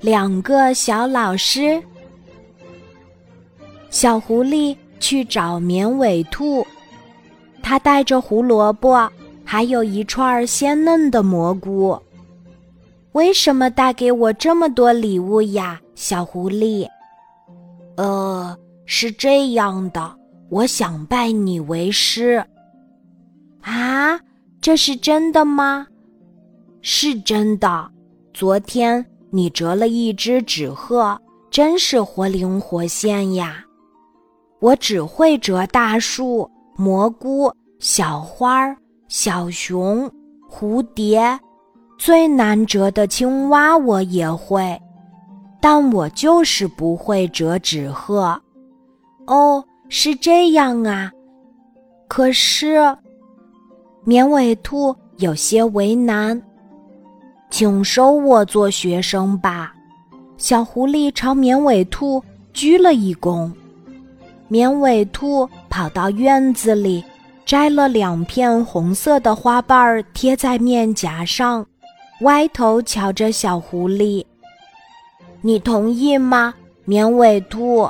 两个小老师。小狐狸去找绵尾兔，它带着胡萝卜，还有一串鲜嫩的蘑菇。为什么带给我这么多礼物呀，小狐狸？呃，是这样的，我想拜你为师。啊，这是真的吗？是真的。昨天你折了一只纸鹤，真是活灵活现呀。我只会折大树、蘑菇、小花、小熊、蝴蝶。最难折的青蛙我也会，但我就是不会折纸鹤。哦，是这样啊。可是，绵尾兔有些为难。请收我做学生吧。小狐狸朝绵尾兔鞠了一躬。绵尾兔跑到院子里，摘了两片红色的花瓣儿，贴在面颊上。歪头瞧着小狐狸，你同意吗？绵尾兔，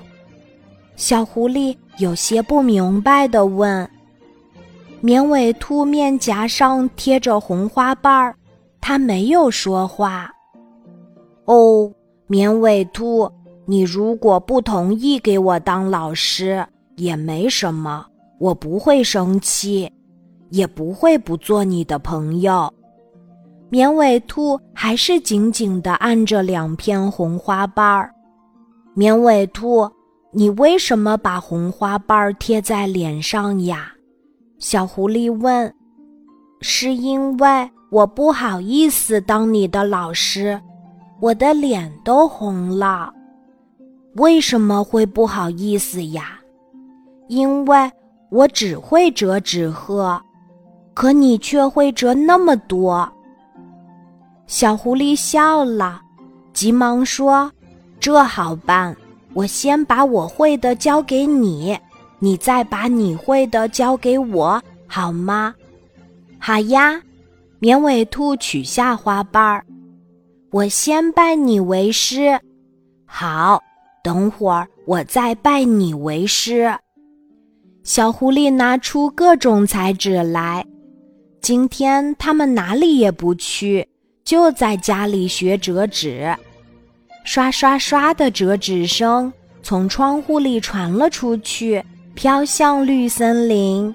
小狐狸有些不明白的问。绵尾兔面颊上贴着红花瓣儿，它没有说话。哦，绵尾兔，你如果不同意给我当老师，也没什么，我不会生气，也不会不做你的朋友。绵尾兔还是紧紧地按着两片红花瓣儿。绵尾兔，你为什么把红花瓣儿贴在脸上呀？小狐狸问。是因为我不好意思当你的老师，我的脸都红了。为什么会不好意思呀？因为我只会折纸鹤，可你却会折那么多。小狐狸笑了，急忙说：“这好办，我先把我会的交给你，你再把你会的交给我，好吗？”“好呀。”绵尾兔取下花瓣儿，“我先拜你为师。”“好，等会儿我再拜你为师。”小狐狸拿出各种彩纸来，今天他们哪里也不去。就在家里学折纸，刷刷刷的折纸声从窗户里传了出去，飘向绿森林。